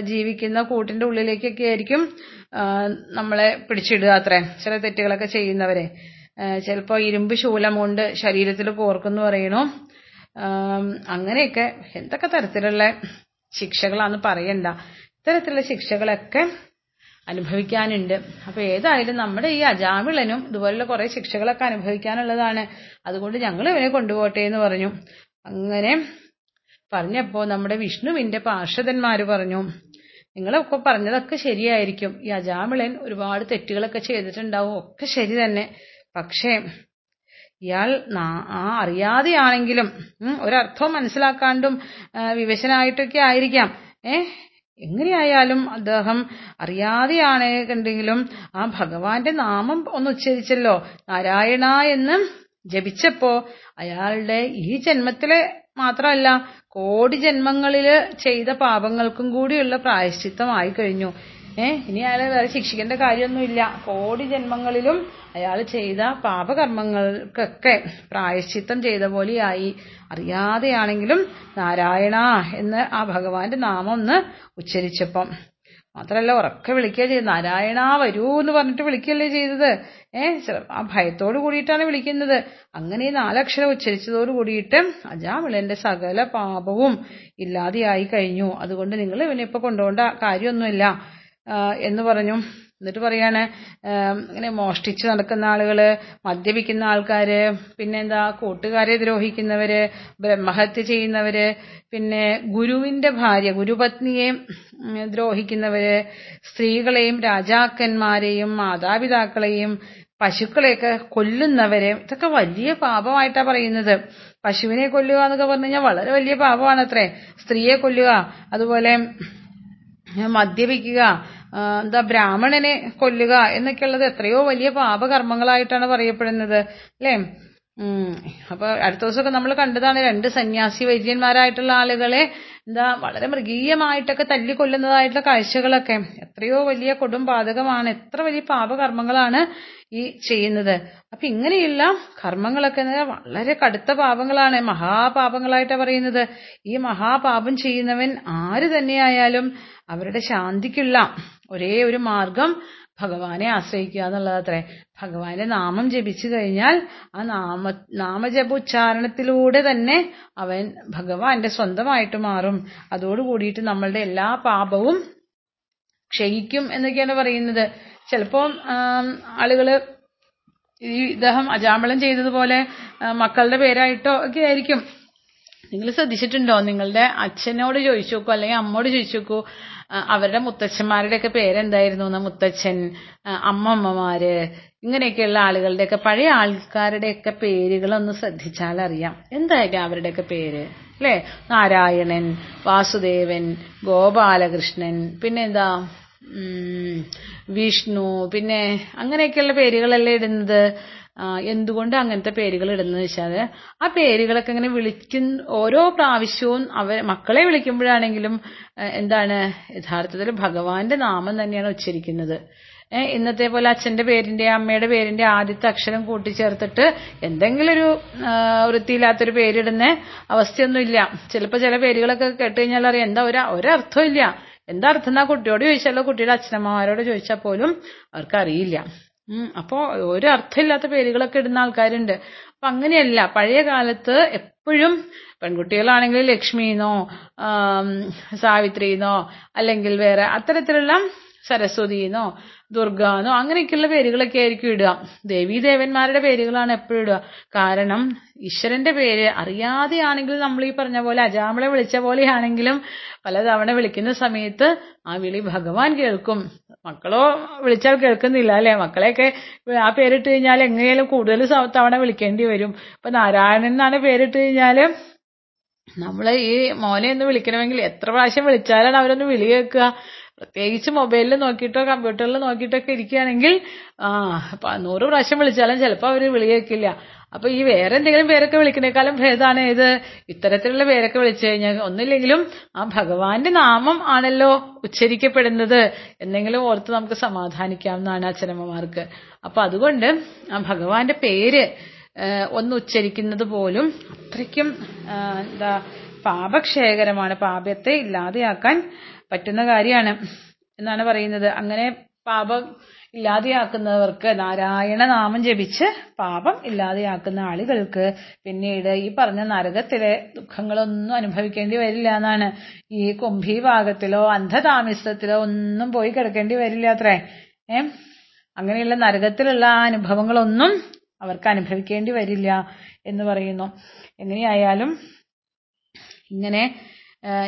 Speaker 1: ജീവിക്കുന്ന കൂട്ടിന്റെ ഉള്ളിലേക്കൊക്കെ ആയിരിക്കും നമ്മളെ പിടിച്ചിടുക അത്രേ. ചില തെറ്റുകളൊക്കെ ചെയ്യുന്നവരെ. ചിലപ്പോ ഇരുമ്പ് ശൂലം കൊണ്ട് ശരീരത്തിൽ കോർക്കുന്നു പറയണു. അങ്ങനെയൊക്കെ എന്തൊക്കെ തരത്തിലുള്ള ശിക്ഷകളാന്ന് പറയണ്ട. ഇത്തരത്തിലുള്ള ശിക്ഷകളൊക്കെ അനുഭവിക്കാനുണ്ട്. അപ്പൊ ഏതായാലും നമ്മുടെ ഈ അജാമിളനും ഇതുപോലുള്ള കുറെ ശിക്ഷകളൊക്കെ അനുഭവിക്കാനുള്ളതാണ്. അതുകൊണ്ട് ഞങ്ങൾ ഇവനെ കൊണ്ടുപോട്ടെ എന്ന് പറഞ്ഞു. അങ്ങനെ പറഞ്ഞപ്പോ നമ്മുടെ വിഷ്ണുവിന്റെ പാർഷദന്മാര് പറഞ്ഞു നിങ്ങളൊക്കെ പറഞ്ഞതൊക്കെ ശരിയായിരിക്കും. ഈ അജാമിളൻ ഒരുപാട് തെറ്റുകളൊക്കെ ചെയ്തിട്ടുണ്ടാവും. ഒക്കെ ശരി തന്നെ. പക്ഷേ ഇയാൾ ആ അറിയാതെയാണെങ്കിലും ഒരർത്ഥവും മനസ്സിലാക്കാണ്ടും വിവശനായിട്ടൊക്കെ ആയിരിക്കാം. എങ്ങനെയായാലും അദ്ദേഹം അറിയാതെയാണ് കണ്ടെങ്കിലും ആ ഭഗവാന്റെ നാമം ഒന്ന് ഉച്ചരിച്ചല്ലോ. നാരായണ എന്ന് ജപിച്ചപ്പോ അയാളുടെ ഈ ജന്മത്തിലെ മാത്രമല്ല കോടി ജന്മങ്ങളിൽ ചെയ്ത പാപങ്ങൾക്കും കൂടിയുള്ള പ്രായശ്ചിത്തമായി കഴിഞ്ഞു ഏ ഇനി അയാളെ വേറെ ശിക്ഷിക്കേണ്ട കാര്യമൊന്നുമില്ല. കോടി ജന്മങ്ങളിലും അയാൾ ചെയ്ത പാപകർമ്മങ്ങൾക്കൊക്കെ പ്രായശ്ചിത്തം ചെയ്ത പോലെയായി. അറിയാതെയാണെങ്കിലും നാരായണ എന്ന് ആ ഭഗവാന്റെ നാമം ഒന്ന് ഉച്ചരിച്ചപ്പം. മാത്രല്ല ഉറക്കെ വിളിക്കുക ചെയ്തു നാരായണ വരൂ എന്ന് പറഞ്ഞിട്ട് വിളിക്കുകയല്ലേ ചെയ്തത്. ഏ ആ ഭയത്തോട് കൂടിയിട്ടാണ് വിളിക്കുന്നത്. അങ്ങനെ നാലക്ഷരം ഉച്ചരിച്ചതോട് കൂടിയിട്ട് അജാമിളന്റെ സകല പാപവും ഇല്ലാതെയായി കഴിഞ്ഞു. അതുകൊണ്ട് നിങ്ങൾ ഇവനെ ഇപ്പൊ കൊണ്ടുപോകേണ്ട കാര്യമൊന്നുമില്ല. എന്ന് പറഞ്ഞു. എന്നിട്ട് പറയാണ് ഇങ്ങനെ മോഷ്ടിച്ച് നടക്കുന്ന ആളുകൾ മദ്യപിക്കുന്ന ആൾക്കാര് പിന്നെന്താ കൂട്ടുകാരെ ദ്രോഹിക്കുന്നവര് ബ്രഹ്മഹത്യ ചെയ്യുന്നവര് പിന്നെ ഗുരുവിന്റെ ഭാര്യ ഗുരുപത്നിയെ ദ്രോഹിക്കുന്നവര് സ്ത്രീകളെയും രാജാക്കന്മാരെയും മാതാപിതാക്കളെയും പശുക്കളെയൊക്കെ കൊല്ലുന്നവരെ ഇതൊക്കെ വലിയ പാപമായിട്ടാ പറയുന്നത്. പശുവിനെ കൊല്ലുക എന്നൊക്കെ പറഞ്ഞു കഴിഞ്ഞാൽ വളരെ വലിയ പാപമാണത്രേ. സ്ത്രീയെ കൊല്ലുക അതുപോലെ മദ്യപിക്കുക എന്താ ബ്രാഹ്മണനെ കൊല്ലുക എന്നൊക്കെയുള്ളത് എത്രയോ വലിയ പാപകർമ്മങ്ങളായിട്ടാണ് പറയപ്പെടുന്നത് അല്ലേ? അപ്പൊ അടുത്ത ദിവസമൊക്കെ നമ്മൾ കണ്ടതാണ് രണ്ട് സന്യാസി വൈദ്യന്മാരായിട്ടുള്ള ആളുകളെ എന്താ വളരെ മൃഗീയമായിട്ടൊക്കെ തല്ലിക്കൊല്ലുന്നതായിട്ടുള്ള കാഴ്ചകളൊക്കെ. എത്രയോ വലിയ കൊടും പാതകമാണ് എത്ര വലിയ പാപകർമ്മങ്ങളാണ് ഈ ചെയ്യുന്നത്. അപ്പൊ ഇങ്ങനെയുള്ള കർമ്മങ്ങളൊക്കെ വളരെ കടുത്ത പാപങ്ങളാണ്. മഹാപാപങ്ങളായിട്ടാണ് പറയുന്നത്. ഈ മഹാപാപം ചെയ്യുന്നവൻ ആര് തന്നെയായാലും അവരുടെ ശാന്തിക്കുള്ള ഒരേ ഒരു മാർഗം ഭഗവാനെ ആശ്രയിക്കുക എന്നുള്ളതത്രേ ഭഗവാന്റെ നാമം ജപിച്ചു കഴിഞ്ഞാൽ ആ നാമ നാമജപ ഉച്ചാരണത്തിലൂടെ തന്നെ അവൻ ഭഗവാന്റെ സ്വന്തമായിട്ട് മാറും. അതോട് കൂടിയിട്ട് നമ്മളുടെ എല്ലാ പാപവും ക്ഷയിക്കും എന്നൊക്കെയാണ് പറയുന്നത്. ചിലപ്പോൾ ആളുകൾ ഈ ഇദ്ദേഹം അജാമ്പളം ചെയ്തതുപോലെ മക്കളുടെ പേരായിട്ടോ ഒക്കെ ആയിരിക്കും. നിങ്ങൾ ശ്രദ്ധിച്ചിട്ടുണ്ടോ? നിങ്ങളുടെ അച്ഛനോട് ചോദിച്ചു നോക്കൂ അല്ലെങ്കിൽ അമ്മോട് ചോദിച്ചു നോക്കൂ അവരുടെ മുത്തച്ഛന്മാരുടെയൊക്കെ പേരെന്തായിരുന്നു? എന്ന മുത്തച്ഛൻ അമ്മമ്മമാര് ഇങ്ങനെയൊക്കെയുള്ള ആളുകളുടെയൊക്കെ പഴയ ആൾക്കാരുടെയൊക്കെ പേരുകളൊന്ന് ശ്രദ്ധിച്ചാൽ അറിയാം. എന്തായാലും അവരുടെയൊക്കെ പേര്? അല്ലേ? നാരായണൻ വാസുദേവൻ ഗോപാലകൃഷ്ണൻ പിന്നെന്താ? വിഷ്ണു പിന്നെ അങ്ങനെയൊക്കെയുള്ള പേരുകളല്ലേ ഇടുന്നത്? എന്തുകൊണ്ട് അങ്ങനത്തെ പേരുകൾ ഇടുന്നത് വെച്ചാൽ ആ പേരുകളൊക്കെ ഇങ്ങനെ വിളിക്കുന്ന ഓരോ പ്രാവശ്യവും അവർ മക്കളെ വിളിക്കുമ്പോഴാണെങ്കിലും എന്താണ് യഥാർത്ഥത്തിൽ ഭഗവാന്റെ നാമം തന്നെയാണ് ഉച്ചരിക്കുന്നത്. ഇന്നത്തെ പോലെ അച്ഛന്റെ പേരിന്റെ അമ്മയുടെ പേരിന്റെ ആദ്യത്തെ അക്ഷരം കൂട്ടിച്ചേർത്തിട്ട് എന്തെങ്കിലും ഒരു വൃത്തിയില്ലാത്തൊരു പേരിടുന്ന അവസ്ഥയൊന്നുമില്ല. ചിലപ്പോൾ ചില പേരുകളൊക്കെ കേട്ട് കഴിഞ്ഞാൽ അറിയാം എന്താ ഒരു ഒരർത്ഥമില്ല എന്താ അർത്ഥം എന്നാ കുട്ടിയോട് ചോദിച്ചാലോ കുട്ടിയുടെ അച്ഛനമ്മമാരോട് ചോദിച്ചാൽ പോലും അവർക്ക് അപ്പോ ഒരു അർത്ഥമില്ലാത്ത പേരുകളൊക്കെ ഇടുന്ന ആൾക്കാരുണ്ട്. അപ്പൊ അങ്ങനെയല്ല പഴയ കാലത്ത് എപ്പോഴും പെൺകുട്ടികളാണെങ്കിൽ ലക്ഷ്മിന്നോ സാവിത്രിന്നോ അല്ലെങ്കിൽ വേറെ അത്തരത്തിലുള്ള സരസ്വതിന്നോ ദുർഗാന്നോ അങ്ങനെയൊക്കെയുള്ള പേരുകളൊക്കെ ആയിരിക്കും ഇടുക. ദേവീ ദേവന്മാരുടെ പേരുകളാണ് എപ്പോഴും ഇടുക. കാരണം ഈശ്വരന്റെ പേര് അറിയാതെയാണെങ്കിൽ നമ്മൾ ഈ പറഞ്ഞ പോലെ അജാമളെ വിളിച്ച പോലെയാണെങ്കിലും പലതവണ വിളിക്കുന്ന സമയത്ത് ആ വിളി ഭഗവാൻ കേൾക്കും. മക്കളോ വിളിച്ചാൽ കേൾക്കുന്നില്ല അല്ലെ? മക്കളെയൊക്കെ ആ പേരിട്ട് കഴിഞ്ഞാൽ എങ്ങനെയാലും കൂടുതൽ തവണ വിളിക്കേണ്ടി വരും. ഇപ്പൊ നാരായണൻ എന്നാണ് പേരിട്ട് കഴിഞ്ഞാൽ നമ്മൾ ഈ മോനെ ഒന്ന് വിളിക്കണമെങ്കിൽ എത്ര പ്രാവശ്യം വിളിച്ചാലാണ് അവരൊന്ന് വിളി കേൾക്കുക? പ്രത്യേകിച്ച് മൊബൈലിൽ നോക്കിയിട്ടോ കമ്പ്യൂട്ടറിൽ നോക്കിയിട്ടോ ഒക്കെ ഇരിക്കുകയാണെങ്കിൽ ആ നൂറ് പ്രാവശ്യം വിളിച്ചാലും ചിലപ്പോൾ അവർ വിളി കേൾക്കില്ല അപ്പൊ ഈ വേറെ എന്തെങ്കിലും പേരൊക്കെ വിളിക്കുന്നേക്കാളും ഭേദമാണ് ഇത്. ഇത്തരത്തിലുള്ള പേരൊക്കെ വിളിച്ചു കഴിഞ്ഞാൽ ഒന്നില്ലെങ്കിലും ആ ഭഗവാന്റെ നാമം ആണല്ലോ ഉച്ചരിക്കപ്പെടുന്നത്. എന്നെങ്കിലും ഓർത്ത് നമുക്ക് സമാധാനിക്കാവുന്നതാണ് അച്ഛനമ്മമാർക്ക് അപ്പൊ അതുകൊണ്ട് ആ ഭഗവാന്റെ പേര് ഒന്ന് ഉച്ചരിക്കുന്നത് പോലും അത്രയ്ക്കും എന്താ പാപക്ഷയകരമാണ്. പാപത്തെ ഇല്ലാതെയാക്കാൻ പറ്റുന്ന കാര്യമാണ് എന്നാണ് പറയുന്നത്. അങ്ങനെ പാപം ഇല്ലാതെയാക്കുന്നവർക്ക് നാരായണ നാമം ജപിച്ച് പാപം ഇല്ലാതെയാക്കുന്ന ആളുകൾക്ക് പിന്നീട് ഈ പറഞ്ഞ നരകത്തിലെ ദുഃഖങ്ങളൊന്നും അനുഭവിക്കേണ്ടി വരില്ല എന്നാണ്. ഈ കുംഭി ഭാഗത്തിലോ അന്ധതാമിസത്തിലോ ഒന്നും പോയി കിടക്കേണ്ടി വരില്ല അത്രേ. ഏ? അങ്ങനെയുള്ള നരകത്തിലുള്ള ആ അനുഭവങ്ങളൊന്നും അവർക്ക് അനുഭവിക്കേണ്ടി വരില്ല എന്ന് പറയുന്നു. എങ്ങനെയായാലും ഇങ്ങനെ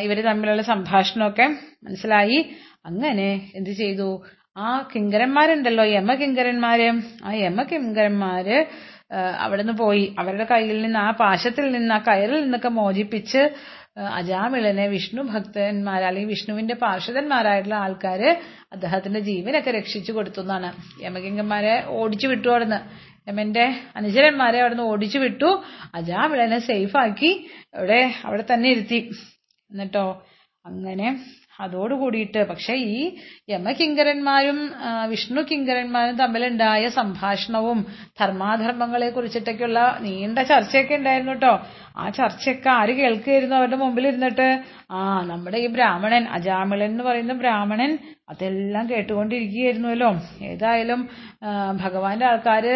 Speaker 1: ഇവർ തമ്മിലുള്ള സംഭാഷണമൊക്കെ മനസ്സിലായി. അങ്ങനെ എന്ത് ചെയ്തു? ആ കിങ്കരന്മാരുണ്ടല്ലോ യമ കിങ്കരന്മാര് ആ യമകിങ്കരന്മാര് അവിടെ അവിടുന്ന് പോയി. അവരുടെ കയ്യിൽ നിന്ന് ആ പാശത്തിൽ നിന്ന് ആ കയറിൽ നിന്നൊക്കെ മോചിപ്പിച്ച് അജാമിളനെ വിഷ്ണു ഭക്തന്മാർ അല്ലെങ്കിൽ വിഷ്ണുവിന്റെ പാർഷദന്മാരായിട്ടുള്ള ആൾക്കാര് അദ്ദേഹത്തിന്റെ ജീവനൊക്കെ രക്ഷിച്ചു കൊടുത്തു എന്നാണ്. യമകിങ്കന്മാരെ ഓടിച്ചു വിട്ടു അവിടുന്ന്. യമന്റെ അനുചരന്മാരെ അവിടുന്ന് ഓടിച്ചു വിട്ടു. അജാമിളനെ ആക്കി അവിടെ അവിടെ തന്നെ ഇരുത്തി. എന്നിട്ടോ? അങ്ങനെ അതോട് കൂടിയിട്ട് പക്ഷെ ഈ യമകിങ്കരന്മാരും വിഷ്ണു കിങ്കരന്മാരും തമ്മിലുണ്ടായ സംഭാഷണവും ധർമാധർമ്മങ്ങളെ കുറിച്ചിട്ടൊക്കെയുള്ള നീണ്ട ചർച്ചയൊക്കെ ഉണ്ടായിരുന്നു കേട്ടോ ആ ചർച്ചയൊക്കെ ആര് കേൾക്കുകയായിരുന്നു അവരുടെ മുമ്പിൽ ഇരുന്നിട്ട് ആ നമ്മുടെ ഈ ബ്രാഹ്മണൻ അജാമിളൻ എന്ന് പറയുന്ന ബ്രാഹ്മണൻ അതെല്ലാം കേട്ടുകൊണ്ടിരിക്കുകയായിരുന്നുവല്ലോ ഏതായാലും ഭഗവാന്റെ ആൾക്കാര്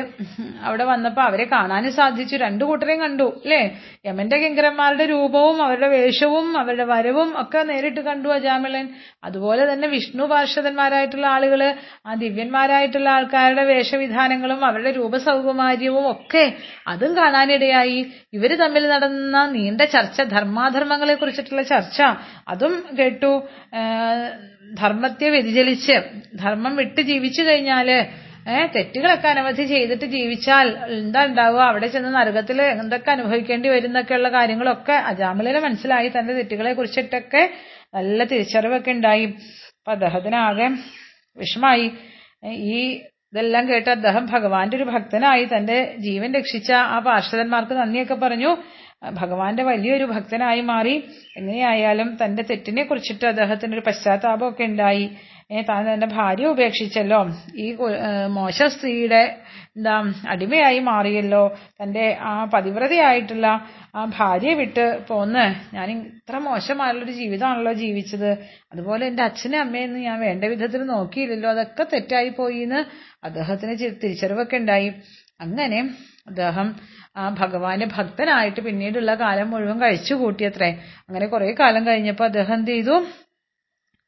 Speaker 1: അവിടെ വന്നപ്പോ അവരെ കാണാനും സാധിച്ചു. രണ്ടു കൂട്ടരെയും കണ്ടു അല്ലേ? യമന്റെ കിങ്കരന്മാരുടെ രൂപവും അവരുടെ വേഷവും അവരുടെ വരവും ഒക്കെ നേരിട്ട് കണ്ടു അജാമിളൻ. അതുപോലെ തന്നെ വിഷ്ണു പാർഷദന്മാരായിട്ടുള്ള ആളുകൾ ആ ദിവ്യന്മാരായിട്ടുള്ള ആൾക്കാരുടെ വേഷവിധാനങ്ങളും അവരുടെ രൂപസൗകുമാര്യവും ഒക്കെ അതും കാണാനിടയായി. ഇവർ തമ്മിൽ നടന്ന നീണ്ട ചർച്ച ധർമാധർമ്മങ്ങളെ കുറിച്ചിട്ടുള്ള ചർച്ച അതും കേട്ടു. ധർമ്മത്തെ വ്യതിചലിച്ച് ധർമ്മം വിട്ട് ജീവിച്ചു കഴിഞ്ഞാൽ ഏഹ് തെറ്റുകളൊക്കെ അനവധി ചെയ്തിട്ട് ജീവിച്ചാൽ എന്താ ഉണ്ടാവുക? അവിടെ ചെന്ന് നരകത്തിൽ എന്തൊക്കെ അനുഭവിക്കേണ്ടി വരും എന്നൊക്കെയുള്ള കാര്യങ്ങളൊക്കെ അജാമിലിന് മനസ്സിലായി. തന്റെ തെറ്റുകളെ കുറിച്ചിട്ടൊക്കെ നല്ല തിരിച്ചറിവൊക്കെ ഉണ്ടായി. അപ്പൊ അദ്ദേഹത്തിനാകെ വിഷമായി. ഈ ഇതെല്ലാം കേട്ട് അദ്ദേഹം ഭഗവാന്റെ ഒരു ഭക്തനായി തന്റെ ജീവൻ രക്ഷിച്ച ആ പാർഷദന്മാർക്ക് നന്ദിയൊക്കെ പറഞ്ഞു. ഭഗവാന്റെ വലിയൊരു ഭക്തനായി മാറി. എങ്ങനെയായാലും തന്റെ തെറ്റിനെ കുറിച്ചിട്ട് അദ്ദേഹത്തിന് ഒരു പശ്ചാത്താപമൊക്കെ ഉണ്ടായി. താൻ തന്റെ ഭാര്യ ഉപേക്ഷിച്ചല്ലോ. ഈ മോശ സ്ത്രീയുടെ എന്താ അടിമയായി മാറിയല്ലോ. തന്റെ ആ പതിവ്രതയായിട്ടുള്ള ആ ഭാര്യയെ വിട്ട് പോന്ന് ഞാൻ ഇത്ര മോശമായുള്ളൊരു ജീവിതമാണല്ലോ ജീവിച്ചത്. അതുപോലെ എന്റെ അച്ഛനും അമ്മയെന്ന് ഞാൻ വേണ്ട വിധത്തിൽ നോക്കിയില്ലല്ലോ. അതൊക്കെ തെറ്റായി പോയി എന്ന് അദ്ദേഹത്തിന് തിരിച്ചറിവൊക്കെ ഉണ്ടായി. അങ്ങനെ അദ്ദേഹം ആ ഭഗവാന്റെ ഭക്തനായിട്ട് പിന്നീടുള്ള കാലം മുഴുവൻ കഴിച്ചു കൂട്ടിയത്രേ. അങ്ങനെ കുറെ കാലം കഴിഞ്ഞപ്പോൾ അദ്ദേഹം എന്ത് ചെയ്തു?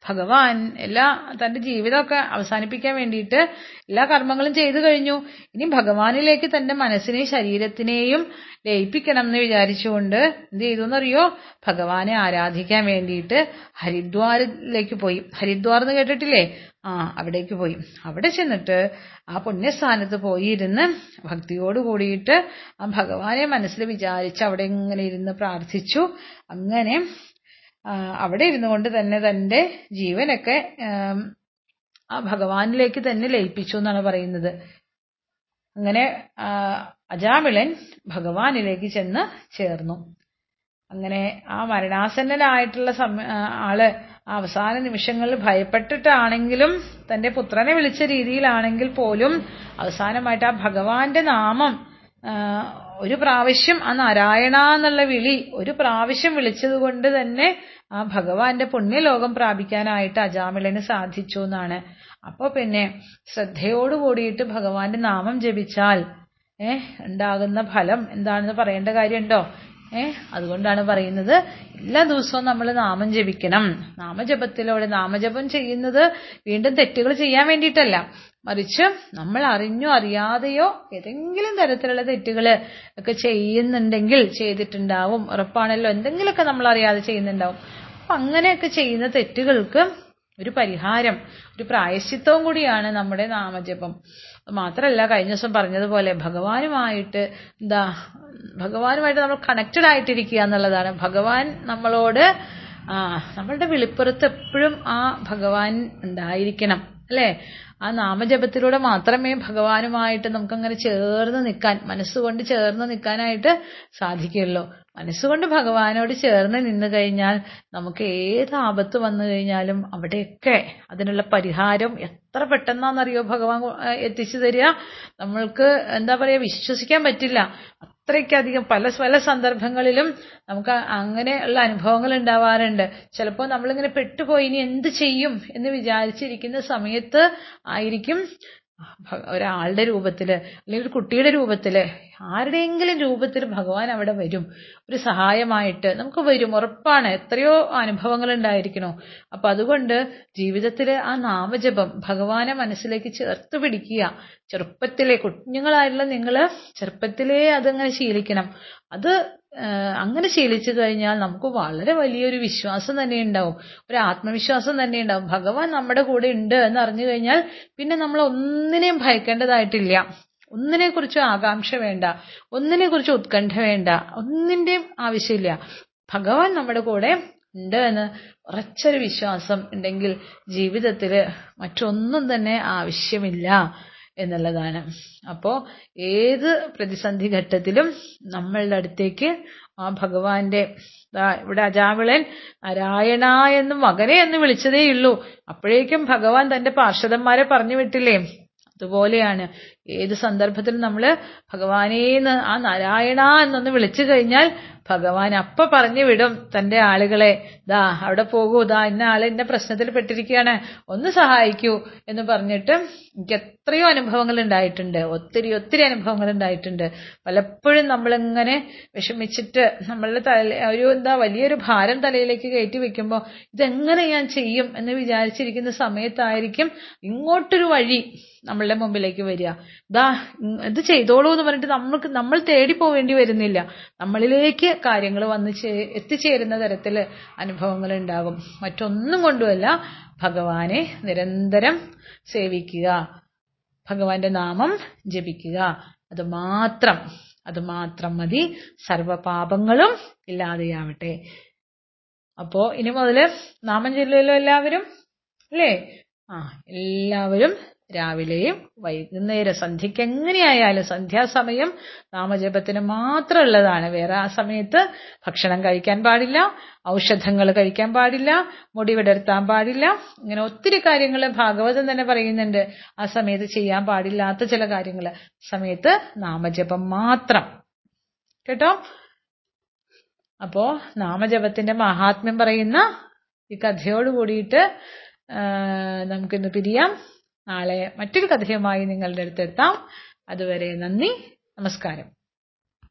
Speaker 1: ഭഗവാൻ എല്ലാ തന്റെ ജീവിതമൊക്കെ അവസാനിപ്പിക്കാൻ വേണ്ടിയിട്ട് എല്ലാ കർമ്മങ്ങളും ചെയ്തു കഴിഞ്ഞു. ഇനി ഭഗവാനിലേക്ക് തന്റെ മനസ്സിനെയും ശരീരത്തിനെയും ലയിപ്പിക്കണം എന്ന് വിചാരിച്ചുകൊണ്ട് എന്ത് ചെയ്തു എന്നറിയോ? ഭഗവാനെ ആരാധിക്കാൻ വേണ്ടിയിട്ട് ഹരിദ്വാറിലേക്ക് പോയി. ഹരിദ്വാർ എന്ന് കേട്ടിട്ടില്ലേ? ആ അവിടേക്ക് പോയി. അവിടെ ചെന്നിട്ട് ആ പുണ്യസ്ഥാനത്ത് പോയി ഇരുന്ന് ഭക്തിയോട് കൂടിയിട്ട് ആ ഭഗവാനെ മനസ്സിൽ വിചാരിച്ച് അവിടെ ഇങ്ങനെ ഇരുന്ന് പ്രാർത്ഥിച്ചു. അങ്ങനെ അവിടെ ഇരുന്നു കൊണ്ട് തന്നെ തന്റെ ജീവനൊക്കെ ആ ഭഗവാനിലേക്ക് തന്നെ ലയിപ്പിച്ചു എന്നാണ് പറയുന്നത്. അങ്ങനെ അജാമിളൻ ഭഗവാനിലേക്ക് ചെന്ന് ചേർന്നു. അങ്ങനെ ആ മരണാസന്നനായിട്ടുള്ള സമ ആൾ അവസാന നിമിഷങ്ങളിൽ ഭയപ്പെട്ടിട്ടാണെങ്കിലും തന്റെ പുത്രനെ വിളിച്ച രീതിയിലാണെങ്കിൽ പോലും അവസാനമായിട്ട് ആ ഭഗവാന്റെ നാമം ഒരു പ്രാവശ്യം ആ നാരായണ എന്നുള്ള വിളി ഒരു പ്രാവശ്യം വിളിച്ചത് കൊണ്ട് തന്നെ ആ ഭഗവാന്റെ പുണ്യലോകം പ്രാപിക്കാനായിട്ട് അജാമിളന് സാധിച്ചു എന്നാണ്. അപ്പൊ പിന്നെ ശ്രദ്ധയോട് കൂടിയിട്ട് ഭഗവാന്റെ നാമം ജപിച്ചാൽ ഏ ഉണ്ടാകുന്ന ഫലം എന്താണെന്ന് പറയേണ്ട കാര്യമുണ്ടോ? അതുകൊണ്ടാണ് പറയുന്നത് എല്ലാ ദിവസവും നമ്മൾ നാമം ജപിക്കണം. നാമജപത്തിലൂടെ നാമജപം ചെയ്യുന്നത് വീണ്ടും തെറ്റുകൾ ചെയ്യാൻ വേണ്ടിയിട്ടല്ല. മറിച്ച് നമ്മൾ അറിഞ്ഞോ അറിയാതെയോ ഏതെങ്കിലും തരത്തിലുള്ള തെറ്റുകൾ ഒക്കെ ചെയ്യുന്നുണ്ടെങ്കിൽ ചെയ്തിട്ടുണ്ടാവും. ഉറപ്പാണല്ലോ എന്തെങ്കിലുമൊക്കെ നമ്മൾ അറിയാതെ ചെയ്യുന്നുണ്ടാവും. അപ്പൊ അങ്ങനെയൊക്കെ ചെയ്യുന്ന തെറ്റുകൾക്ക് ഒരു പരിഹാരം ഒരു പ്രായശ്ചിത്തവും കൂടിയാണ് നമ്മുടെ നാമജപം. മാത്രമല്ല കഴിഞ്ഞ ദിവസം പറഞ്ഞതുപോലെ ഭഗവാനുമായിട്ട് എന്താ ഭഗവാനുമായിട്ട് നമ്മൾ കണക്റ്റഡ് ആയിട്ടിരിക്കുക എന്നുള്ളതാണ്. ഭഗവാൻ നമ്മളോട് നമ്മളുടെ വെളിപ്പുറത്ത് എപ്പോഴും ആ ഭഗവാൻ ഉണ്ടായിരിക്കണം അല്ലേ? ആ നാമജപത്തിലൂടെ മാത്രമേ ഭഗവാനുമായിട്ട് നമുക്കങ്ങനെ ചേർന്ന് നിൽക്കാൻ മനസ്സുകൊണ്ട് ചേർന്ന് നിൽക്കാനായിട്ട് സാധിക്കുള്ളൂ മനസ്സുകൊണ്ട് ഭഗവാനോട് ചേർന്ന് നിന്ന് കഴിഞ്ഞാൽ നമുക്ക് ഏത് ആപത്ത് വന്നു കഴിഞ്ഞാലും അവിടെയൊക്കെ അതിനുള്ള പരിഹാരം എത്ര പെട്ടെന്നാണെന്നറിയോ ഭഗവാൻ എത്തിച്ചു തരിക? നമ്മൾക്ക് എന്താ പറയുക വിശ്വസിക്കാൻ പറ്റില്ല. അത്രയ്ക്കധികം പല പല സന്ദർഭങ്ങളിലും നമുക്ക് അങ്ങനെയുള്ള അനുഭവങ്ങൾ ഉണ്ടാവാറുണ്ട്. ചിലപ്പോൾ നമ്മളിങ്ങനെ പെട്ടുപോയി ഇനി എന്ത് ചെയ്യും എന്ന് വിചാരിച്ചിരിക്കുന്ന സമയത്ത് ആയിരിക്കും ഒരാളുടെ രൂപത്തിൽ അല്ലെങ്കിൽ ഒരു കുട്ടിയുടെ രൂപത്തിൽ ആരുടെയെങ്കിലും രൂപത്തിൽ ഭഗവാൻ അവിടെ വരും. ഒരു സഹായമായിട്ട് നമുക്ക് വരും ഉറപ്പാണ്. എത്രയോ അനുഭവങ്ങൾ ഉണ്ടായിരിക്കണോ അപ്പൊ അതുകൊണ്ട് ജീവിതത്തിൽ ആ നാമജപം ഭഗവാനെ മനസ്സിലേക്ക് ചേർത്ത് പിടിക്കുക. ചെറുപ്പത്തിലെ കുഞ്ഞുങ്ങളായിട്ടുള്ള നിങ്ങൾ ചെറുപ്പത്തിലേ അതങ്ങനെ ശീലിക്കണം. അത് അങ്ങനെ ശീലിച്ചു കഴിഞ്ഞാൽ നമുക്ക് വളരെ വലിയൊരു വിശ്വാസം തന്നെ ഉണ്ടാവും. ഒരു ആത്മവിശ്വാസം തന്നെ ഉണ്ടാവും. ഭഗവാൻ നമ്മുടെ കൂടെ ഉണ്ട് എന്ന് അറിഞ്ഞു കഴിഞ്ഞാൽ പിന്നെ നമ്മൾ ഒന്നിനെയും ഭയക്കേണ്ടതായിട്ടില്ല. ഒന്നിനെ കുറിച്ചും ആകാംക്ഷ വേണ്ട. ഒന്നിനെ കുറിച്ച് ഉത്കണ്ഠ വേണ്ട. ഒന്നിന്റെയും ആവശ്യമില്ല. ഭഗവാൻ നമ്മുടെ കൂടെ ഉണ്ട് എന്ന് ഉറച്ചൊരു വിശ്വാസം ഉണ്ടെങ്കിൽ ജീവിതത്തിൽ മറ്റൊന്നും തന്നെ ആവശ്യമില്ല. എന്നുള്ളതാണ് അപ്പോ ഏത് പ്രതിസന്ധി ഘട്ടത്തിലും നമ്മളുടെ അടുത്തേക്ക് ആ ഭഗവാന്റെ ഇവിടെ അജാമിളൻ നാരായണ എന്ന് മകനെ എന്ന് വിളിച്ചതേയുള്ളൂ. അപ്പോഴേക്കും ഭഗവാൻ തന്റെ പാർഷദന്മാരെ പറഞ്ഞു വിട്ടില്ലേ? അതുപോലെയാണ് ഏത് സന്ദർഭത്തിലും നമ്മൾ ഭഗവാനേന്ന് ആ നാരായണ എന്നൊന്ന് വിളിച്ചു കഴിഞ്ഞാൽ ഭഗവാൻ അപ്പ പറഞ്ഞു വിടും തന്റെ ആളുകളെ ദാ അവിടെ പോകൂ ദാ ഇന്ന ആൾ ഇന്ന പ്രശ്നത്തിൽ പെട്ടിരിക്കുകയാണ് ഒന്ന് സഹായിക്കൂ എന്ന് പറഞ്ഞിട്ട് എനിക്ക് എത്രയോ അനുഭവങ്ങൾ ഉണ്ടായിട്ടുണ്ട് ഒത്തിരി ഒത്തിരി അനുഭവങ്ങൾ ഉണ്ടായിട്ടുണ്ട്. പലപ്പോഴും നമ്മളിങ്ങനെ വിഷമിച്ചിട്ട് നമ്മളുടെ തല ഒരു എന്താ വലിയൊരു ഭാരം തലയിലേക്ക് കയറ്റി വെക്കുമ്പോൾ ഇതെങ്ങനെ ഞാൻ ചെയ്യും എന്ന് വിചാരിച്ചിരിക്കുന്ന സമയത്തായിരിക്കും ഇങ്ങോട്ടൊരു വഴി നമ്മളുടെ മുമ്പിലേക്ക് വരിക. ദാ ഇത് ചെയ്തോളൂ എന്ന് പറഞ്ഞിട്ട് നമ്മൾക്ക് നമ്മൾ തേടി പോവേണ്ടി വരുന്നില്ല. നമ്മളിലേക്ക് കാര്യങ്ങൾ വന്ന് എത്തിച്ചേരുന്ന തരത്തിൽ അനുഭവങ്ങൾ ഉണ്ടാകും മറ്റൊന്നും കൊണ്ടുമല്ല ഭഗവാനെ നിരന്തരം സേവിക്കുക. ഭഗവാന്റെ നാമം ജപിക്കുക. അത് മാത്രം അത് മാത്രം മതി. സർവപാപങ്ങളും ഇല്ലാതെയാവട്ടെ. അപ്പോ ഇനി മുതൽ നാമം ചൊല്ലുമല്ലോ എല്ലാവരും? അല്ലേ? ആ എല്ലാവരും രാവിലെയും വൈകുന്നേരം സന്ധ്യയ്ക്ക് എങ്ങനെയായാലും സന്ധ്യാസമയം നാമജപത്തിന് മാത്രമുള്ളതാണ്. വേറെ ആ സമയത്ത് ഭക്ഷണം കഴിക്കാൻ പാടില്ല ഔഷധങ്ങൾ കഴിക്കാൻ പാടില്ല മുടി വിടർത്താൻ പാടില്ല. ഇങ്ങനെ ഒത്തിരി കാര്യങ്ങൾ ഭാഗവതം തന്നെ പറയുന്നുണ്ട്. ആ സമയത്ത് ചെയ്യാൻ പാടില്ലാത്ത ചില കാര്യങ്ങൾ സമയത്ത് നാമജപം മാത്രം. കേട്ടോ? അപ്പോ നാമജപത്തിന്റെ മഹാത്മ്യം പറയുന്ന ഈ കഥയോട് കൂടിയിട്ട് നമുക്കിന്ന് പിരിയാം. നാളെ മറ്റൊരു കഥയുമായി നിങ്ങളുടെ അടുത്തെത്താം അതുവരെ നന്ദി നമസ്കാരം.